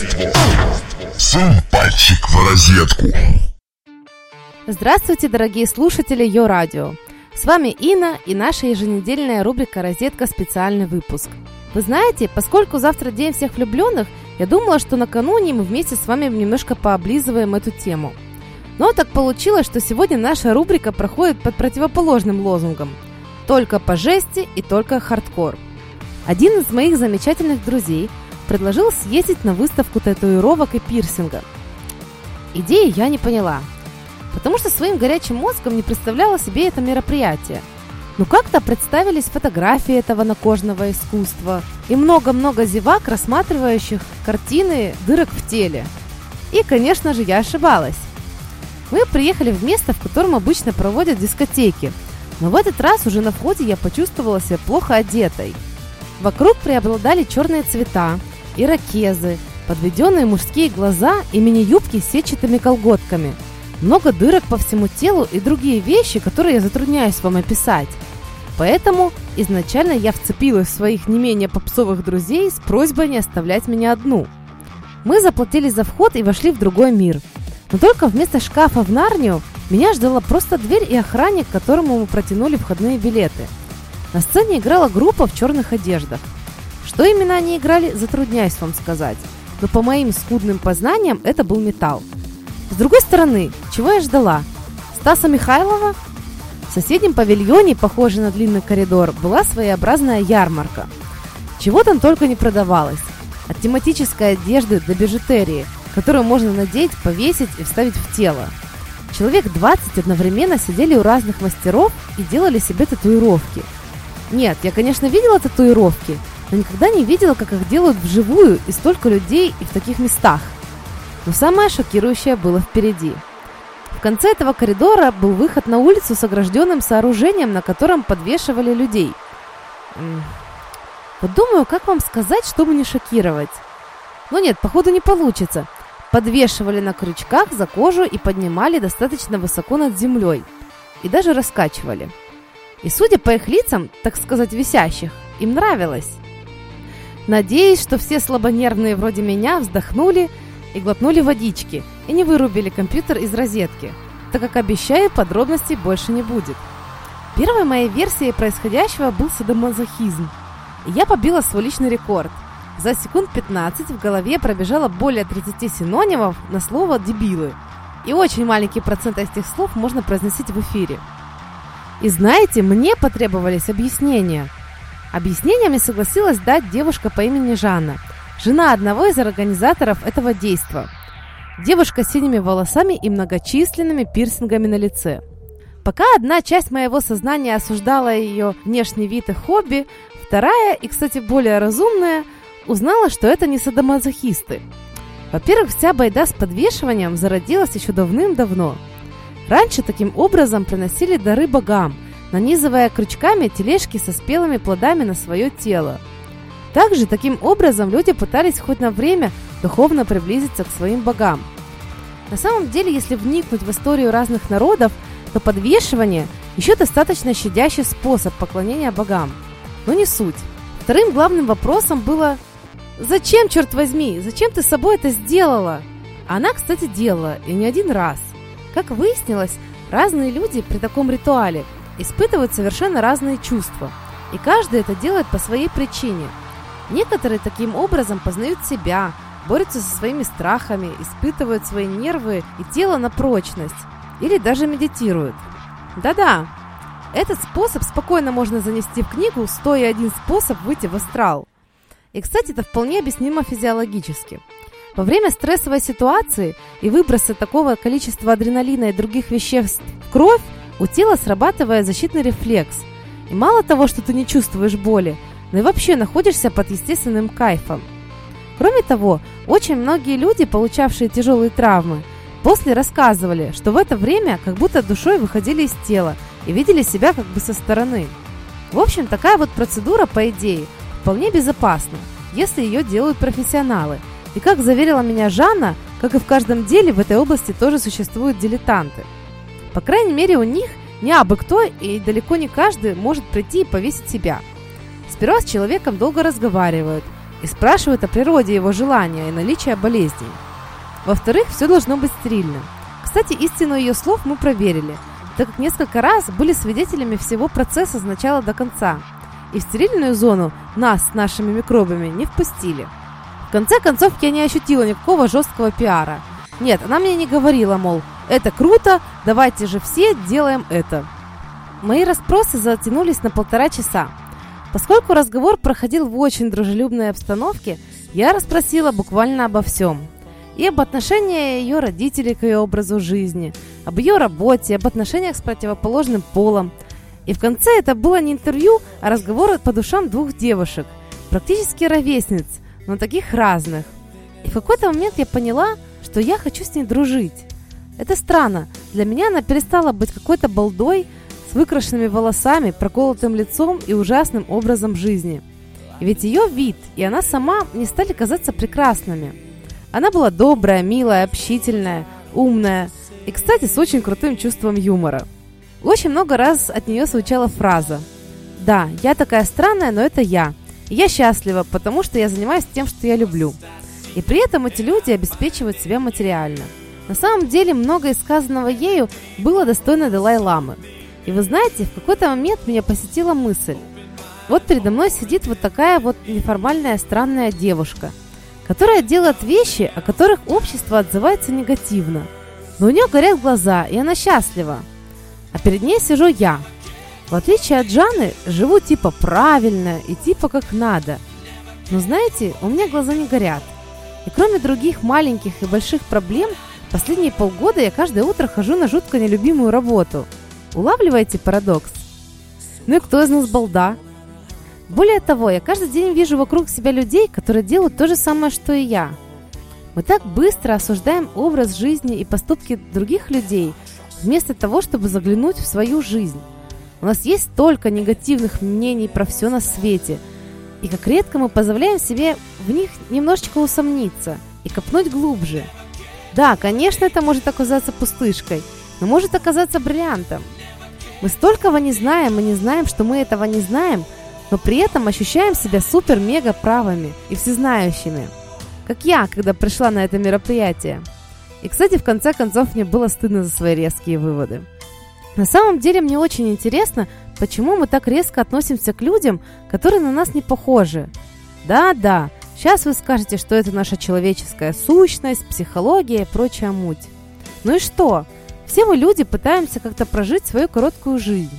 Хозяйство. Сунь пальчик в розетку. Здравствуйте, дорогие слушатели Йо Радио. С вами Инна и наша еженедельная рубрика «Розетка. Специальный выпуск». Вы знаете, поскольку завтра День всех влюбленных, я думала, что накануне мы вместе с вами немножко пооблизываем эту тему. Но так получилось, что сегодня наша рубрика проходит под противоположным лозунгом «Только по жести и только хардкор». Один из моих замечательных друзей предложил съездить на выставку татуировок и пирсинга. Идеи я не поняла, потому что своим горячим мозгом не представляла себе это мероприятие. Но как-то представились фотографии этого накожного искусства и много-много зевак, рассматривающих картины дырок в теле. И, конечно же, я ошибалась. Мы приехали в место, в котором обычно проводят дискотеки, но в этот раз уже на входе я почувствовала себя плохо одетой. Вокруг преобладали черные цвета, ирокезы, подведенные мужские глаза и мини-юбки с сетчатыми колготками – много дырок по всему телу и другие вещи, которые я затрудняюсь вам описать. Поэтому изначально я вцепилась в своих не менее попсовых друзей с просьбой не оставлять меня одну. Мы заплатили за вход и вошли в другой мир. Но только вместо шкафа в Нарнию меня ждала просто дверь и охранник, которому мы протянули входные билеты. На сцене играла группа в черных одеждах. Что именно они играли, затрудняюсь вам сказать. Но по моим скудным познаниям это был металл. С другой стороны, чего я ждала? Стаса Михайлова? В соседнем павильоне, похожий на длинный коридор, была своеобразная ярмарка. Чего там только не продавалось. От тематической одежды до бижутерии, которую можно надеть, повесить и вставить в тело. Человек 20 одновременно сидели у разных мастеров и делали себе татуировки. Нет, я, конечно, видела татуировки, но никогда не видела, как их делают вживую и столько людей и в таких местах – но самое шокирующее было впереди. В конце этого коридора был выход на улицу с огражденным сооружением, на котором подвешивали людей. Вот думаю, как вам сказать, чтобы не шокировать. Но нет, походу не получится. Подвешивали на крючках за кожу и поднимали достаточно высоко над землей. И даже раскачивали. И судя по их лицам, так сказать, висящих, им нравилось. Надеюсь, что все слабонервные вроде меня вздохнули и глотнули водички, и не вырубили компьютер из розетки, так как, обещаю, подробностей больше не будет. Первой моей версией происходящего был садомазохизм, я побила свой личный рекорд. За секунд 15 в голове пробежало более 30 синонимов на слово «дебилы», и очень маленький процент этих слов можно произносить в эфире. И знаете, мне потребовались объяснения. Объяснениями согласилась дать девушка по имени Жанна – жена одного из организаторов этого действа. Девушка с синими волосами и многочисленными пирсингами на лице. Пока одна часть моего сознания осуждала ее внешний вид и хобби, вторая, и, кстати, более разумная, узнала, что это не садомазохисты. Во-первых, вся байда с подвешиванием зародилась еще давным-давно. Раньше таким образом приносили дары богам, нанизывая крючками тележки со спелыми плодами на свое тело – также таким образом люди пытались хоть на время духовно приблизиться к своим богам. На самом деле, если вникнуть в историю разных народов, то подвешивание еще достаточно щадящий способ поклонения богам. Но не суть. Вторым главным вопросом было «Зачем, черт возьми, зачем ты с собой это сделала?» Она, кстати, делала, и не один раз. Как выяснилось, разные люди при таком ритуале испытывают совершенно разные чувства, и каждый это делает по своей причине – Некоторые таким образом познают себя, борются со своими страхами, испытывают свои нервы и тело на прочность или даже медитируют. Да-да, этот способ спокойно можно занести в книгу «101 способ выйти в астрал». И, кстати, это вполне объяснимо физиологически. Во время стрессовой ситуации и выброса такого количества адреналина и других веществ в кровь у тела срабатывает защитный рефлекс. И мало того, что ты не чувствуешь боли, но и вообще находишься под естественным кайфом. Кроме того, очень многие люди, получавшие тяжелые травмы, после рассказывали, что в это время как будто душой выходили из тела и видели себя как бы со стороны. В общем, такая вот процедура, по идее, вполне безопасна, если ее делают профессионалы. И как заверила меня Жанна, как и в каждом деле, в этой области тоже существуют дилетанты. По крайней мере, у них не абы кто и далеко не каждый может прийти и повесить себя – Сперва с человеком долго разговаривают, и спрашивают о природе его желания и наличия болезней. Во-вторых, все должно быть стерильно. Кстати, истину ее слов мы проверили, так как несколько раз были свидетелями всего процесса с начала до конца. И в стерильную зону нас с нашими микробами не впустили. В конце концов, я не ощутила никакого жесткого пиара. Нет, она мне не говорила, мол, это круто, давайте же все делаем это. Мои расспросы затянулись на полтора часа. Поскольку разговор проходил в очень дружелюбной обстановке, я расспросила буквально обо всем. И об отношении ее родителей к ее образу жизни, об ее работе, об отношениях с противоположным полом. И в конце это было не интервью, а разговор по душам двух девушек, практически ровесниц, но таких разных. И в какой-то момент я поняла, что я хочу с ней дружить. Это странно. Для меня она перестала быть какой-то балдой, с выкрашенными волосами, проколотым лицом и ужасным образом жизни. И ведь ее вид и она сама не стали казаться прекрасными. Она была добрая, милая, общительная, умная и, кстати, с очень крутым чувством юмора. Очень много раз от нее звучала фраза «Да, я такая странная, но это я. И я счастлива, потому что я занимаюсь тем, что я люблю». И при этом эти люди обеспечивают себя материально. На самом деле, многое сказанного ею было достойно Далай-ламы – и вы знаете, в какой-то момент меня посетила мысль. Вот передо мной сидит вот такая вот неформальная странная девушка, которая делает вещи, о которых общество отзывается негативно. Но у нее горят глаза, и она счастлива. А перед ней сижу я. В отличие от Жаны, живу типа правильно и типа как надо. Но знаете, у меня глаза не горят. И кроме других маленьких и больших проблем, последние полгода я каждое утро хожу на жутко нелюбимую работу – Улавливаете парадокс? Ну и кто из нас балда? Более того, я каждый день вижу вокруг себя людей, которые делают то же самое, что и я. Мы так быстро осуждаем образ жизни и поступки других людей, вместо того, чтобы заглянуть в свою жизнь. У нас есть столько негативных мнений про все на свете, и как редко мы позволяем себе в них немножечко усомниться и копнуть глубже. Да, конечно, это может оказаться пустышкой, но может оказаться бриллиантом – мы столького не знаем, мы не знаем, что мы этого не знаем, но при этом ощущаем себя супер-мега правыми и всезнающими. Как я, когда пришла на это мероприятие. И, кстати, в конце концов, мне было стыдно за свои резкие выводы. На самом деле, мне очень интересно, почему мы так резко относимся к людям, которые на нас не похожи. Да-да, сейчас вы скажете, что это наша человеческая сущность, психология и прочая муть. Ну и что? Все мы люди пытаемся как-то прожить свою короткую жизнь.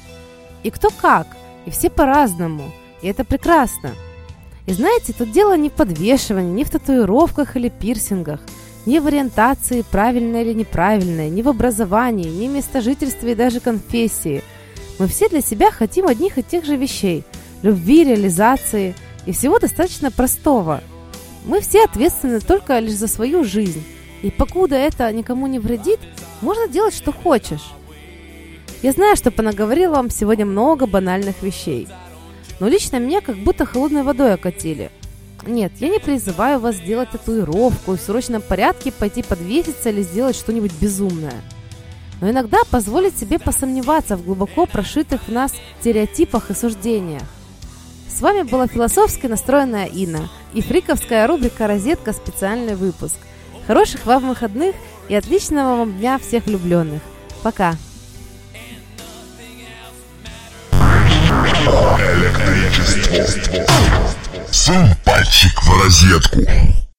И кто как, и все по-разному, и это прекрасно. И знаете, тут дело не в подвешивании, не в татуировках или пирсингах, не в ориентации, правильной или неправильной, не в образовании, не в местожительстве и даже конфессии. Мы все для себя хотим одних и тех же вещей – любви, реализации и всего достаточно простого. Мы все ответственны только лишь за свою жизнь. И покуда это никому не вредит, можно делать, что хочешь. Я знаю, что понаговорила вам сегодня много банальных вещей. Но лично меня как будто холодной водой окатили. Нет, я не призываю вас сделать татуировку и в срочном порядке пойти подвеситься или сделать что-нибудь безумное. Но иногда позволить себе посомневаться в глубоко прошитых в нас стереотипах и суждениях. С вами была философски настроенная Инна и фриковская рубрика «Розетка. Специальный выпуск». Хороших вам выходных и отличного вам дня всех влюбленных. Пока! Электричество. Сунь пальчик в розетку.